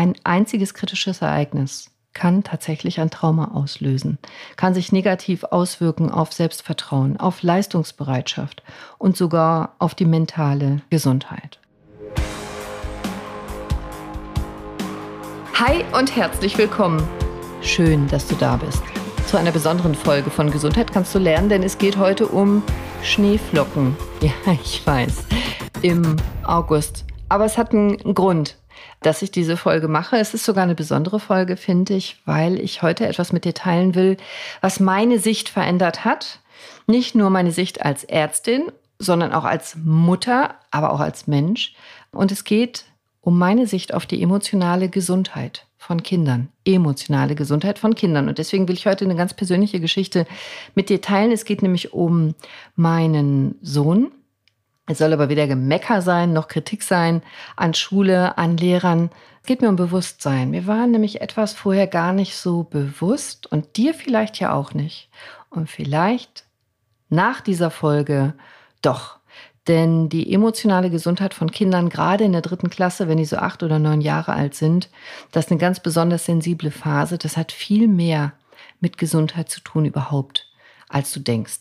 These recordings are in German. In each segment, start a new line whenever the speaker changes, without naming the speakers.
ein einziges kritisches Ereignis kann tatsächlich ein Trauma auslösen, kann sich negativ auswirken auf Selbstvertrauen, auf Leistungsbereitschaft und sogar auf die mentale Gesundheit. Hi und herzlich willkommen. Schön, dass du da bist. Zu einer besonderen Folge von Gesundheit kannst du lernen, denn es geht heute um Schneeflocken. Ja, ich weiß, im August. Aber es hat einen Grund dass ich diese Folge mache. Es ist sogar eine besondere Folge, finde ich, weil ich heute etwas mit dir teilen will, was meine Sicht verändert hat. Nicht nur meine Sicht als Ärztin, sondern auch als Mutter, aber auch als Mensch. Und es geht um meine Sicht auf die emotionale Gesundheit von Kindern. Emotionale Gesundheit von Kindern. Und deswegen will ich heute eine ganz persönliche Geschichte mit dir teilen. Es geht nämlich um meinen Sohn, es soll aber weder Gemecker sein, noch Kritik sein an Schule, an Lehrern. Es geht mir um Bewusstsein. Wir waren nämlich etwas vorher gar nicht so bewusst und dir vielleicht ja auch nicht. Und vielleicht nach dieser Folge doch. Denn die emotionale Gesundheit von Kindern, gerade in der dritten Klasse, wenn die so acht oder neun Jahre alt sind, das ist eine ganz besonders sensible Phase. Das hat viel mehr mit Gesundheit zu tun überhaupt, als du denkst.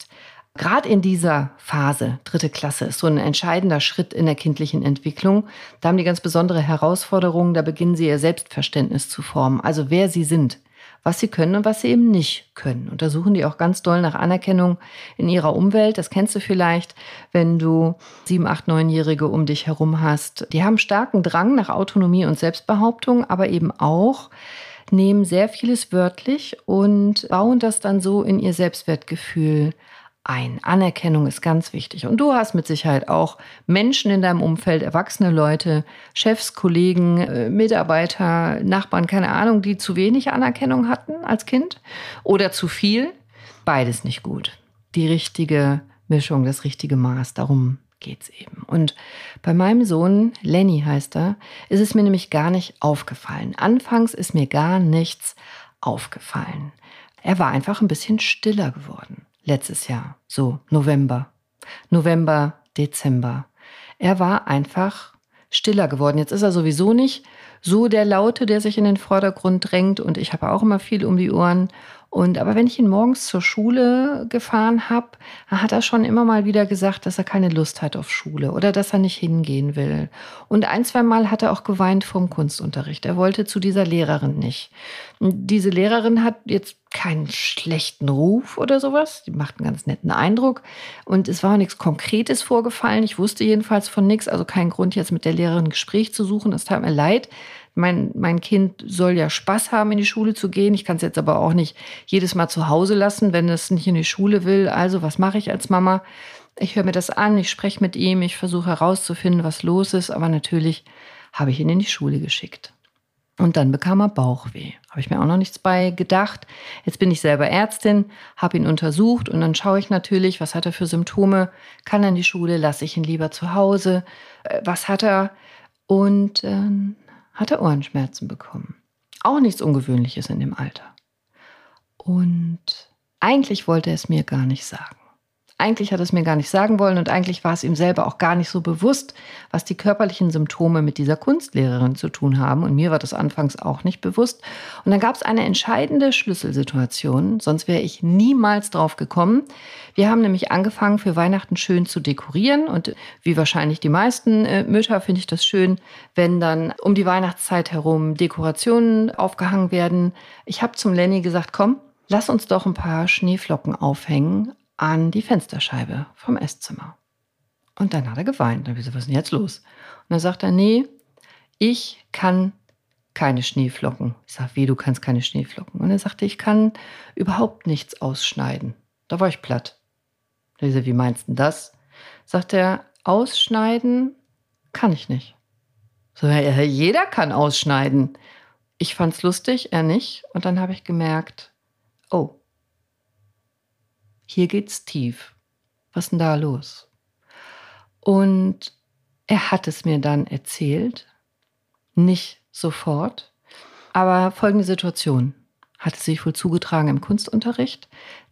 Gerade in dieser Phase, dritte Klasse, ist so ein entscheidender Schritt in der kindlichen Entwicklung. Da haben die ganz besondere Herausforderungen, da beginnen sie ihr Selbstverständnis zu formen, also wer sie sind, was sie können und was sie eben nicht können. Und da suchen die auch ganz doll nach Anerkennung in ihrer Umwelt. Das kennst du vielleicht, wenn du sieben, acht, neunjährige um dich herum hast. Die haben starken Drang nach Autonomie und Selbstbehauptung, aber eben auch nehmen sehr vieles wörtlich und bauen das dann so in ihr Selbstwertgefühl ein. Anerkennung ist ganz wichtig. Und du hast mit Sicherheit auch Menschen in deinem Umfeld, erwachsene Leute, Chefs, Kollegen, äh, Mitarbeiter, Nachbarn, keine Ahnung, die zu wenig Anerkennung hatten als Kind oder zu viel. Beides nicht gut. Die richtige Mischung, das richtige Maß, darum geht's eben. Und bei meinem Sohn, Lenny heißt er, ist es mir nämlich gar nicht aufgefallen. Anfangs ist mir gar nichts aufgefallen. Er war einfach ein bisschen stiller geworden letztes Jahr, so November, November, Dezember. Er war einfach stiller geworden. Jetzt ist er sowieso nicht so der Laute, der sich in den Vordergrund drängt und ich habe auch immer viel um die Ohren und aber wenn ich ihn morgens zur Schule gefahren habe, hat er schon immer mal wieder gesagt, dass er keine Lust hat auf Schule oder dass er nicht hingehen will. Und ein, zwei Mal hat er auch geweint vom Kunstunterricht. Er wollte zu dieser Lehrerin nicht. Diese Lehrerin hat jetzt keinen schlechten Ruf oder sowas. Die macht einen ganz netten Eindruck. Und es war auch nichts Konkretes vorgefallen. Ich wusste jedenfalls von nichts. Also kein Grund, jetzt mit der Lehrerin ein Gespräch zu suchen. Es tat mir leid mein, mein Kind soll ja Spaß haben, in die Schule zu gehen. Ich kann es jetzt aber auch nicht jedes Mal zu Hause lassen, wenn es nicht in die Schule will. Also was mache ich als Mama? Ich höre mir das an, ich spreche mit ihm, ich versuche herauszufinden, was los ist. Aber natürlich habe ich ihn in die Schule geschickt. Und dann bekam er Bauchweh. Habe ich mir auch noch nichts bei gedacht. Jetzt bin ich selber Ärztin, habe ihn untersucht und dann schaue ich natürlich, was hat er für Symptome. Kann er in die Schule? Lasse ich ihn lieber zu Hause? Äh, was hat er? Und äh, hat er Ohrenschmerzen bekommen. Auch nichts Ungewöhnliches in dem Alter. Und eigentlich wollte er es mir gar nicht sagen. Eigentlich hat er es mir gar nicht sagen wollen und eigentlich war es ihm selber auch gar nicht so bewusst, was die körperlichen Symptome mit dieser Kunstlehrerin zu tun haben. Und mir war das anfangs auch nicht bewusst. Und dann gab es eine entscheidende Schlüsselsituation, sonst wäre ich niemals drauf gekommen. Wir haben nämlich angefangen, für Weihnachten schön zu dekorieren. Und wie wahrscheinlich die meisten äh, Mütter finde ich das schön, wenn dann um die Weihnachtszeit herum Dekorationen aufgehangen werden. Ich habe zum Lenny gesagt, komm, lass uns doch ein paar Schneeflocken aufhängen an die Fensterscheibe vom Esszimmer. Und dann hat er geweint. Dann habe ich gesagt, was ist denn jetzt los? Und dann sagt er, nee, ich kann keine Schneeflocken. Ich sage, wie, du kannst keine Schneeflocken? Und er sagte, ich kann überhaupt nichts ausschneiden. Da war ich platt. Ich sage, wie meinst du das? Sagt er, ausschneiden kann ich nicht. So, jeder kann ausschneiden. Ich fand's lustig, er nicht. Und dann habe ich gemerkt, oh, hier geht's tief. Was ist denn da los? Und er hat es mir dann erzählt, nicht sofort, aber folgende Situation hatte sich wohl zugetragen im Kunstunterricht.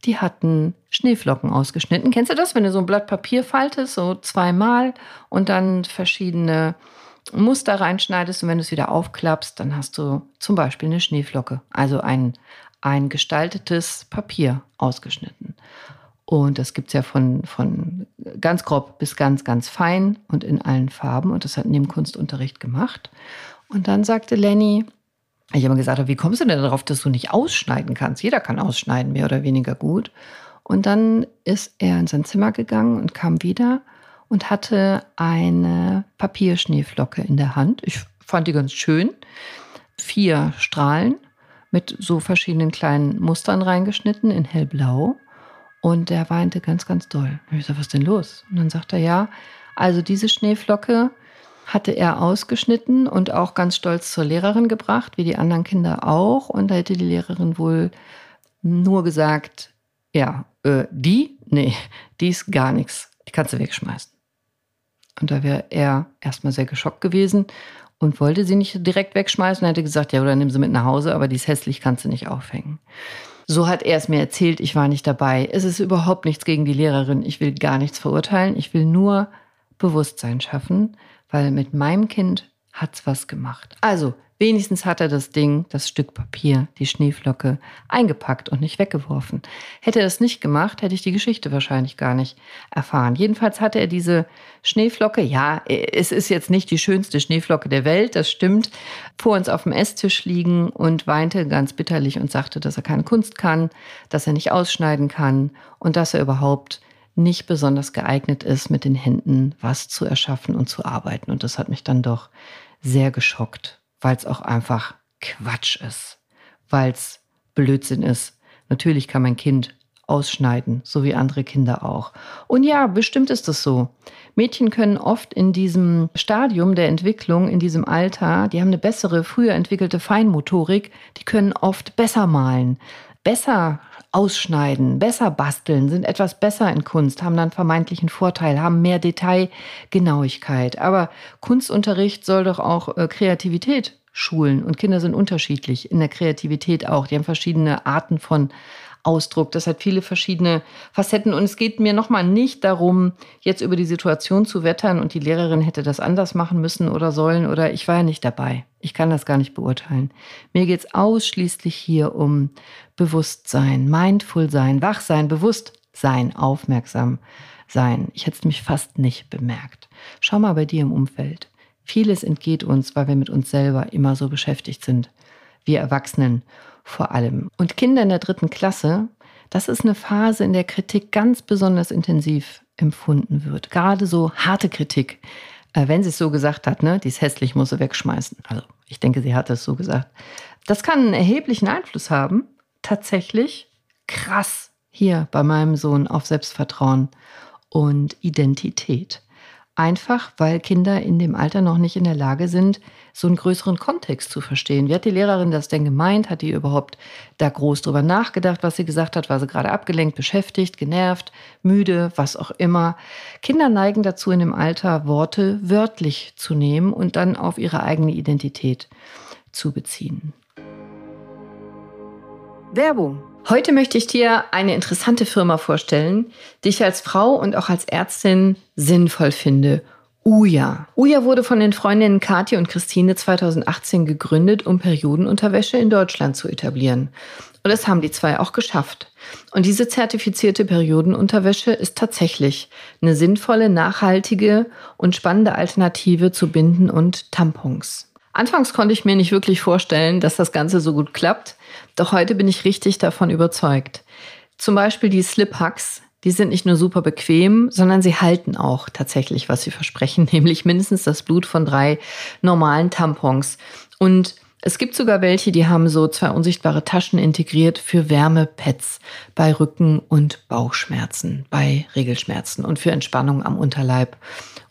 Die hatten Schneeflocken ausgeschnitten. Kennst du das, wenn du so ein Blatt Papier faltest, so zweimal und dann verschiedene Muster reinschneidest und wenn du es wieder aufklappst, dann hast du zum Beispiel eine Schneeflocke, also ein, ein gestaltetes Papier ausgeschnitten. Und das gibt es ja von, von ganz grob bis ganz, ganz fein und in allen Farben. Und das hat neben Kunstunterricht gemacht. Und dann sagte Lenny, ich habe gesagt, wie kommst du denn darauf, dass du nicht ausschneiden kannst? Jeder kann ausschneiden, mehr oder weniger gut. Und dann ist er in sein Zimmer gegangen und kam wieder und hatte eine Papierschneeflocke in der Hand. Ich fand die ganz schön. Vier Strahlen mit so verschiedenen kleinen Mustern reingeschnitten in hellblau. Und der weinte ganz, ganz doll. Ich sag, was ist denn los? Und dann sagt er, ja, also diese Schneeflocke hatte er ausgeschnitten und auch ganz stolz zur Lehrerin gebracht, wie die anderen Kinder auch. Und da hätte die Lehrerin wohl nur gesagt, ja, äh, die? Nee, die ist gar nichts. Die kannst du wegschmeißen. Und da wäre er erstmal sehr geschockt gewesen und wollte sie nicht direkt wegschmeißen. Er hätte gesagt, ja, oder nimm sie mit nach Hause, aber die ist hässlich, kannst du nicht aufhängen. So hat er es mir erzählt, ich war nicht dabei. Es ist überhaupt nichts gegen die Lehrerin. Ich will gar nichts verurteilen. Ich will nur Bewusstsein schaffen, weil mit meinem Kind hat's was gemacht. Also, Wenigstens hat er das Ding, das Stück Papier, die Schneeflocke, eingepackt und nicht weggeworfen. Hätte er das nicht gemacht, hätte ich die Geschichte wahrscheinlich gar nicht erfahren. Jedenfalls hatte er diese Schneeflocke, ja, es ist jetzt nicht die schönste Schneeflocke der Welt, das stimmt, vor uns auf dem Esstisch liegen und weinte ganz bitterlich und sagte, dass er keine Kunst kann, dass er nicht ausschneiden kann und dass er überhaupt nicht besonders geeignet ist, mit den Händen was zu erschaffen und zu arbeiten. Und das hat mich dann doch sehr geschockt weil es auch einfach Quatsch ist, weil es Blödsinn ist. Natürlich kann mein Kind ausschneiden, so wie andere Kinder auch. Und ja, bestimmt ist es so. Mädchen können oft in diesem Stadium der Entwicklung, in diesem Alter, die haben eine bessere, früher entwickelte Feinmotorik, die können oft besser malen, besser ausschneiden, besser basteln, sind etwas besser in Kunst, haben dann vermeintlichen Vorteil, haben mehr Detailgenauigkeit. Aber Kunstunterricht soll doch auch äh, Kreativität schulen und Kinder sind unterschiedlich in der Kreativität auch. Die haben verschiedene Arten von Ausdruck. Das hat viele verschiedene Facetten. Und es geht mir nochmal nicht darum, jetzt über die Situation zu wettern und die Lehrerin hätte das anders machen müssen oder sollen oder ich war ja nicht dabei. Ich kann das gar nicht beurteilen. Mir geht es ausschließlich hier um Bewusstsein, Mindful sein, Wachsein, Bewusstsein, aufmerksam sein. Ich hätte es mich fast nicht bemerkt. Schau mal bei dir im Umfeld. Vieles entgeht uns, weil wir mit uns selber immer so beschäftigt sind. Wir Erwachsenen vor allem. Und Kinder in der dritten Klasse, das ist eine Phase, in der Kritik ganz besonders intensiv empfunden wird. Gerade so harte Kritik. Äh, wenn sie es so gesagt hat, ne, die ist hässlich, muss sie wegschmeißen. Also ich denke, sie hat es so gesagt. Das kann einen erheblichen Einfluss haben. Tatsächlich krass hier bei meinem Sohn auf Selbstvertrauen und Identität. Einfach weil Kinder in dem Alter noch nicht in der Lage sind, so einen größeren Kontext zu verstehen. Wie hat die Lehrerin das denn gemeint? Hat die überhaupt da groß drüber nachgedacht, was sie gesagt hat? War sie gerade abgelenkt, beschäftigt, genervt, müde, was auch immer? Kinder neigen dazu, in dem Alter Worte wörtlich zu nehmen und dann auf ihre eigene Identität zu beziehen. Werbung. Heute möchte ich dir eine interessante Firma vorstellen, die ich als Frau und auch als Ärztin sinnvoll finde. Uja. Uja wurde von den Freundinnen Kathi und Christine 2018 gegründet, um Periodenunterwäsche in Deutschland zu etablieren. Und das haben die zwei auch geschafft. Und diese zertifizierte Periodenunterwäsche ist tatsächlich eine sinnvolle, nachhaltige und spannende Alternative zu Binden und Tampons. Anfangs konnte ich mir nicht wirklich vorstellen, dass das Ganze so gut klappt, doch heute bin ich richtig davon überzeugt. Zum Beispiel die Slip-Hacks, die sind nicht nur super bequem, sondern sie halten auch tatsächlich, was sie versprechen, nämlich mindestens das Blut von drei normalen Tampons. Und es gibt sogar welche, die haben so zwei unsichtbare Taschen integriert für Wärmepads bei Rücken- und Bauchschmerzen, bei Regelschmerzen und für Entspannung am Unterleib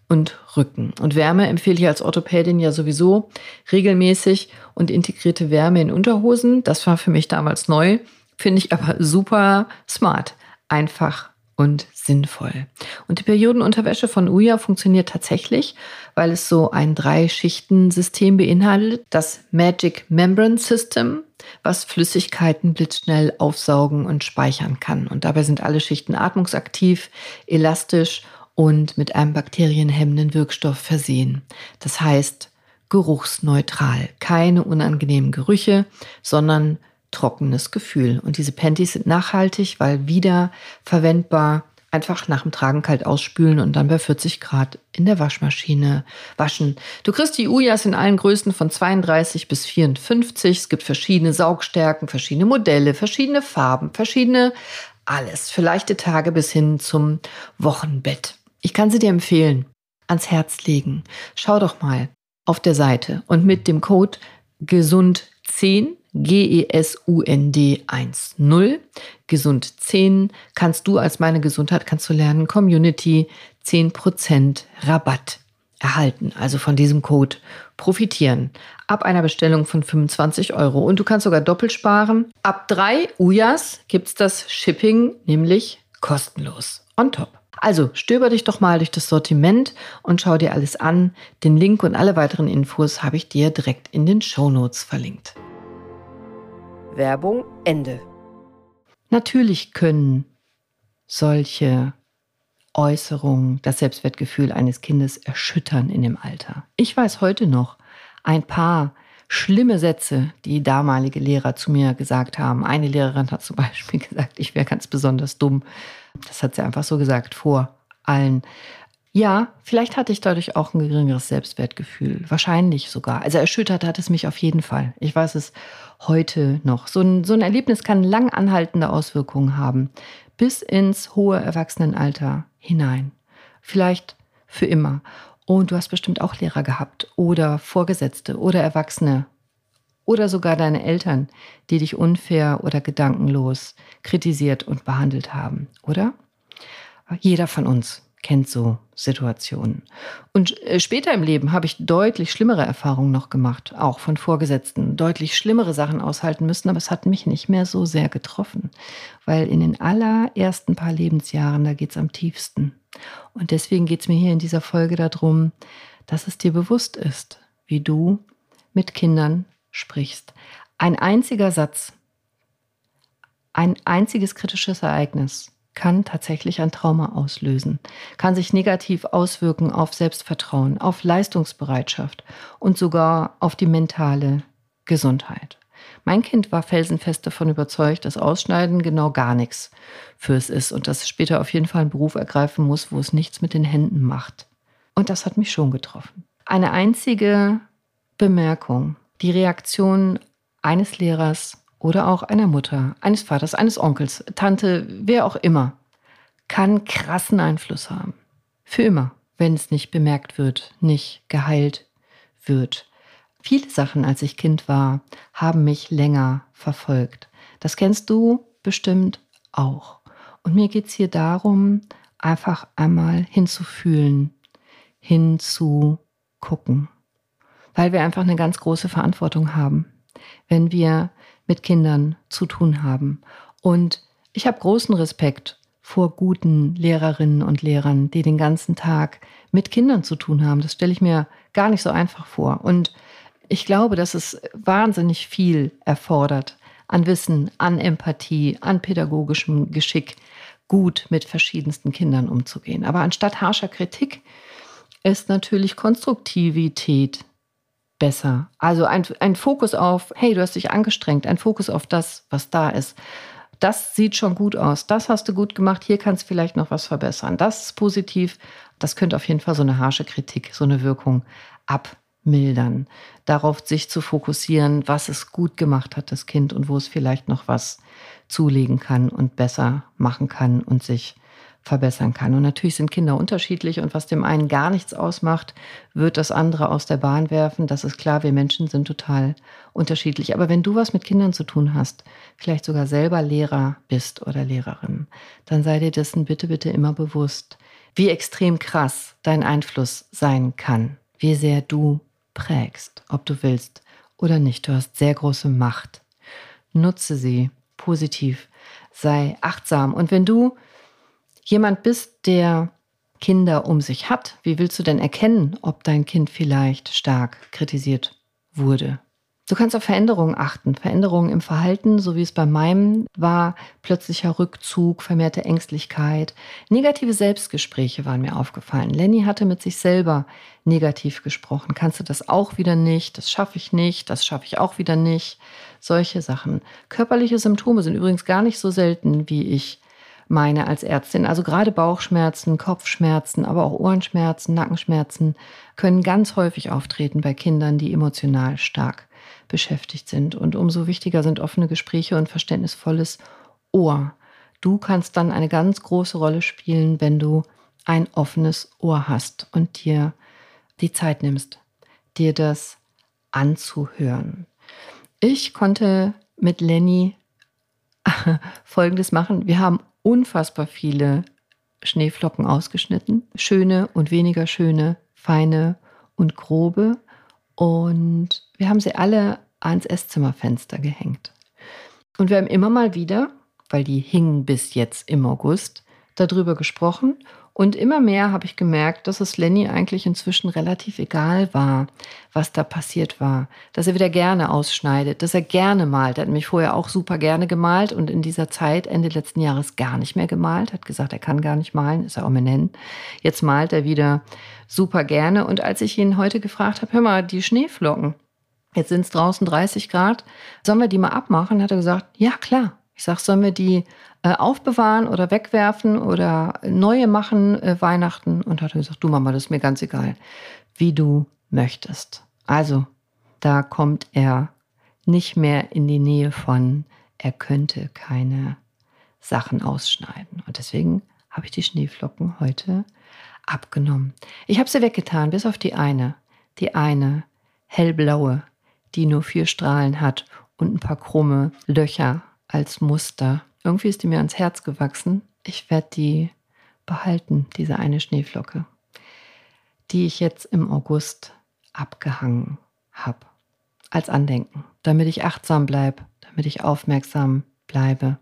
und Rücken. Und Wärme empfehle ich als Orthopädin ja sowieso regelmäßig und integrierte Wärme in Unterhosen. Das war für mich damals neu, finde ich aber super smart, einfach und sinnvoll. Und die Periodenunterwäsche von Uja funktioniert tatsächlich, weil es so ein Drei-Schichten-System beinhaltet. Das Magic Membrane System, was Flüssigkeiten blitzschnell aufsaugen und speichern kann. Und dabei sind alle Schichten atmungsaktiv, elastisch und mit einem bakterienhemmenden Wirkstoff versehen. Das heißt, geruchsneutral. Keine unangenehmen Gerüche, sondern trockenes Gefühl. Und diese Panties sind nachhaltig, weil wieder verwendbar, einfach nach dem Tragen kalt ausspülen und dann bei 40 Grad in der Waschmaschine waschen. Du kriegst die Ujas in allen Größen von 32 bis 54. Es gibt verschiedene Saugstärken, verschiedene Modelle, verschiedene Farben, verschiedene alles, für leichte Tage bis hin zum Wochenbett. Ich kann sie dir empfehlen, ans Herz legen. Schau doch mal auf der Seite und mit dem Code gesund10 GESUND10. Gesund 10 kannst du als meine Gesundheit kannst du lernen Community 10% Rabatt erhalten. Also von diesem Code profitieren. Ab einer Bestellung von 25 Euro. Und du kannst sogar doppelt sparen. Ab drei Ujas gibt es das Shipping nämlich kostenlos. On top. Also stöber dich doch mal durch das Sortiment und schau dir alles an. Den Link und alle weiteren Infos habe ich dir direkt in den Show Notes verlinkt.
Werbung Ende.
Natürlich können solche Äußerungen das Selbstwertgefühl eines Kindes erschüttern in dem Alter. Ich weiß heute noch ein paar schlimme Sätze, die damalige Lehrer zu mir gesagt haben. Eine Lehrerin hat zum Beispiel gesagt, ich wäre ganz besonders dumm. Das hat sie einfach so gesagt vor allen. Ja, vielleicht hatte ich dadurch auch ein geringeres Selbstwertgefühl. Wahrscheinlich sogar. Also erschüttert hat es mich auf jeden Fall. Ich weiß es heute noch. So ein, so ein Erlebnis kann lang anhaltende Auswirkungen haben. Bis ins hohe Erwachsenenalter hinein. Vielleicht für immer. Und du hast bestimmt auch Lehrer gehabt oder Vorgesetzte oder Erwachsene oder sogar deine Eltern, die dich unfair oder gedankenlos kritisiert und behandelt haben, oder? Jeder von uns kennt so Situationen. Und äh, später im Leben habe ich deutlich schlimmere Erfahrungen noch gemacht, auch von Vorgesetzten, deutlich schlimmere Sachen aushalten müssen, aber es hat mich nicht mehr so sehr getroffen, weil in den allerersten paar Lebensjahren, da geht es am tiefsten. Und deswegen geht es mir hier in dieser Folge darum, dass es dir bewusst ist, wie du mit Kindern sprichst. Ein einziger Satz, ein einziges kritisches Ereignis kann tatsächlich ein Trauma auslösen, kann sich negativ auswirken auf Selbstvertrauen, auf Leistungsbereitschaft und sogar auf die mentale Gesundheit. Mein Kind war felsenfest davon überzeugt, dass Ausschneiden genau gar nichts fürs ist und dass es später auf jeden Fall einen Beruf ergreifen muss, wo es nichts mit den Händen macht. Und das hat mich schon getroffen. Eine einzige Bemerkung, die Reaktion eines Lehrers oder auch einer Mutter, eines Vaters, eines Onkels, Tante, wer auch immer, kann krassen Einfluss haben. Für immer, wenn es nicht bemerkt wird, nicht geheilt wird. Viele Sachen, als ich Kind war, haben mich länger verfolgt. Das kennst du bestimmt auch. Und mir geht es hier darum, einfach einmal hinzufühlen, hinzugucken. Weil wir einfach eine ganz große Verantwortung haben. Wenn wir mit Kindern zu tun haben. Und ich habe großen Respekt vor guten Lehrerinnen und Lehrern, die den ganzen Tag mit Kindern zu tun haben. Das stelle ich mir gar nicht so einfach vor. Und ich glaube, dass es wahnsinnig viel erfordert an Wissen, an Empathie, an pädagogischem Geschick, gut mit verschiedensten Kindern umzugehen. Aber anstatt harscher Kritik ist natürlich Konstruktivität besser. Also ein, ein Fokus auf, hey, du hast dich angestrengt, ein Fokus auf das, was da ist. Das sieht schon gut aus. Das hast du gut gemacht. Hier kannst du vielleicht noch was verbessern. Das ist positiv. Das könnte auf jeden Fall so eine harsche Kritik, so eine Wirkung abmildern. Darauf sich zu fokussieren, was es gut gemacht hat, das Kind, und wo es vielleicht noch was zulegen kann und besser machen kann und sich verbessern kann. Und natürlich sind Kinder unterschiedlich und was dem einen gar nichts ausmacht, wird das andere aus der Bahn werfen. Das ist klar, wir Menschen sind total unterschiedlich. Aber wenn du was mit Kindern zu tun hast, vielleicht sogar selber Lehrer bist oder Lehrerin, dann sei dir dessen bitte, bitte immer bewusst, wie extrem krass dein Einfluss sein kann, wie sehr du prägst, ob du willst oder nicht. Du hast sehr große Macht. Nutze sie positiv, sei achtsam. Und wenn du jemand bist, der Kinder um sich hat, wie willst du denn erkennen, ob dein Kind vielleicht stark kritisiert wurde? Du kannst auf Veränderungen achten, Veränderungen im Verhalten, so wie es bei meinem war, plötzlicher Rückzug, vermehrte Ängstlichkeit. Negative Selbstgespräche waren mir aufgefallen. Lenny hatte mit sich selber negativ gesprochen. Kannst du das auch wieder nicht? Das schaffe ich nicht, das schaffe ich auch wieder nicht. Solche Sachen. Körperliche Symptome sind übrigens gar nicht so selten, wie ich meine als Ärztin. Also gerade Bauchschmerzen, Kopfschmerzen, aber auch Ohrenschmerzen, Nackenschmerzen können ganz häufig auftreten bei Kindern, die emotional stark beschäftigt sind. Und umso wichtiger sind offene Gespräche und verständnisvolles Ohr. Du kannst dann eine ganz große Rolle spielen, wenn du ein offenes Ohr hast und dir die Zeit nimmst, dir das anzuhören. Ich konnte mit Lenny Folgendes machen. Wir haben unfassbar viele Schneeflocken ausgeschnitten. Schöne und weniger schöne, feine und grobe. Und wir haben sie alle ans Esszimmerfenster gehängt. Und wir haben immer mal wieder, weil die hingen bis jetzt im August, darüber gesprochen und immer mehr habe ich gemerkt, dass es Lenny eigentlich inzwischen relativ egal war, was da passiert war. Dass er wieder gerne ausschneidet, dass er gerne malt. Er hat mich vorher auch super gerne gemalt und in dieser Zeit, Ende letzten Jahres, gar nicht mehr gemalt. Hat gesagt, er kann gar nicht malen, ist er ominent. Jetzt malt er wieder super gerne. Und als ich ihn heute gefragt habe, hör mal, die Schneeflocken, jetzt sind es draußen 30 Grad, sollen wir die mal abmachen? Hat er gesagt, ja klar. Ich sage, sollen wir die äh, aufbewahren oder wegwerfen oder neue machen äh, Weihnachten? Und hat gesagt, du Mama, das ist mir ganz egal, wie du möchtest. Also, da kommt er nicht mehr in die Nähe von, er könnte keine Sachen ausschneiden. Und deswegen habe ich die Schneeflocken heute abgenommen. Ich habe sie weggetan, bis auf die eine. Die eine hellblaue, die nur vier Strahlen hat und ein paar krumme Löcher als Muster. Irgendwie ist die mir ans Herz gewachsen. Ich werde die behalten, diese eine Schneeflocke, die ich jetzt im August abgehangen habe. Als Andenken, damit ich achtsam bleibe, damit ich aufmerksam bleibe,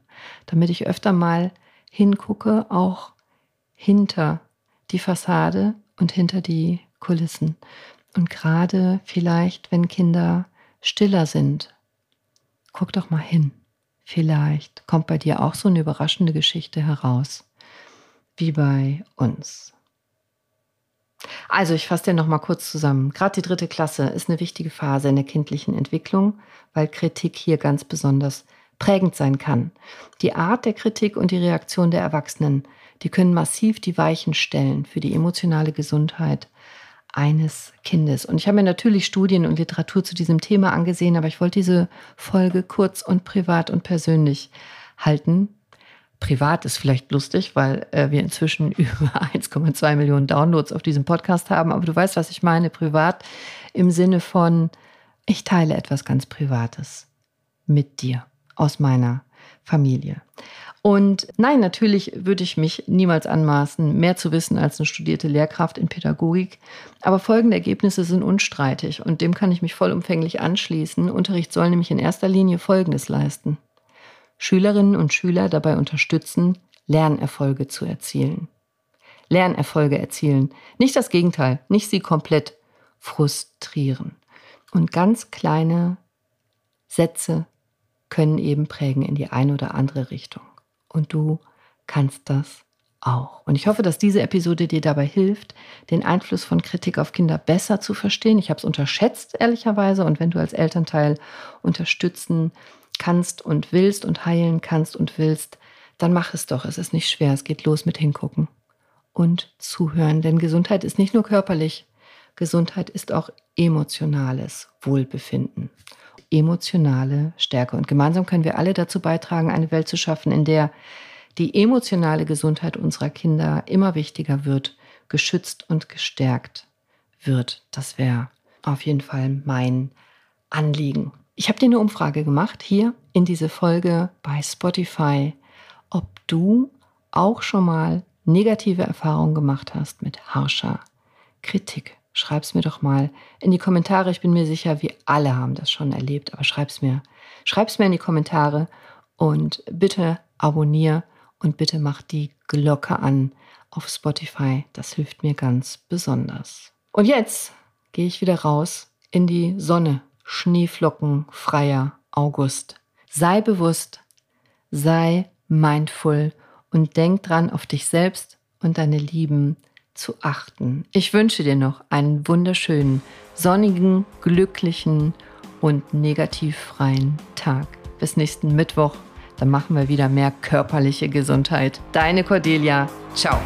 damit ich öfter mal hingucke, auch hinter die Fassade und hinter die Kulissen. Und gerade vielleicht, wenn Kinder stiller sind, guck doch mal hin. Vielleicht kommt bei dir auch so eine überraschende Geschichte heraus, wie bei uns. Also, ich fasse dir noch mal kurz zusammen. Gerade die dritte Klasse ist eine wichtige Phase in der kindlichen Entwicklung, weil Kritik hier ganz besonders prägend sein kann. Die Art der Kritik und die Reaktion der Erwachsenen, die können massiv die Weichen stellen für die emotionale Gesundheit eines Kindes. Und ich habe mir natürlich Studien und Literatur zu diesem Thema angesehen, aber ich wollte diese Folge kurz und privat und persönlich halten. Privat ist vielleicht lustig, weil äh, wir inzwischen über 1,2 Millionen Downloads auf diesem Podcast haben, aber du weißt, was ich meine. Privat im Sinne von, ich teile etwas ganz Privates mit dir aus meiner Familie. Und nein, natürlich würde ich mich niemals anmaßen, mehr zu wissen als eine studierte Lehrkraft in Pädagogik. Aber folgende Ergebnisse sind unstreitig und dem kann ich mich vollumfänglich anschließen. Unterricht soll nämlich in erster Linie Folgendes leisten. Schülerinnen und Schüler dabei unterstützen, Lernerfolge zu erzielen. Lernerfolge erzielen. Nicht das Gegenteil, nicht sie komplett frustrieren. Und ganz kleine Sätze können eben prägen in die eine oder andere Richtung und du kannst das auch. Und ich hoffe, dass diese Episode dir dabei hilft, den Einfluss von Kritik auf Kinder besser zu verstehen. Ich habe es unterschätzt, ehrlicherweise. Und wenn du als Elternteil unterstützen kannst und willst und heilen kannst und willst, dann mach es doch. Es ist nicht schwer. Es geht los mit hingucken und zuhören. Denn Gesundheit ist nicht nur körperlich. Gesundheit ist auch emotionales Wohlbefinden emotionale Stärke. Und gemeinsam können wir alle dazu beitragen, eine Welt zu schaffen, in der die emotionale Gesundheit unserer Kinder immer wichtiger wird, geschützt und gestärkt wird. Das wäre auf jeden Fall mein Anliegen. Ich habe dir eine Umfrage gemacht hier in diese Folge bei Spotify, ob du auch schon mal negative Erfahrungen gemacht hast mit harscher Kritik. Schreib's mir doch mal in die Kommentare. Ich bin mir sicher, wir alle haben das schon erlebt, aber schreib's mir. Schreib's mir in die Kommentare und bitte abonnier und bitte mach die Glocke an auf Spotify. Das hilft mir ganz besonders. Und jetzt gehe ich wieder raus in die Sonne schneeflockenfreier August. Sei bewusst, sei mindful und denk dran, auf dich selbst und deine Lieben zu achten. Ich wünsche dir noch einen wunderschönen, sonnigen, glücklichen und negativfreien Tag. Bis nächsten Mittwoch, dann machen wir wieder mehr körperliche Gesundheit. Deine Cordelia. Ciao.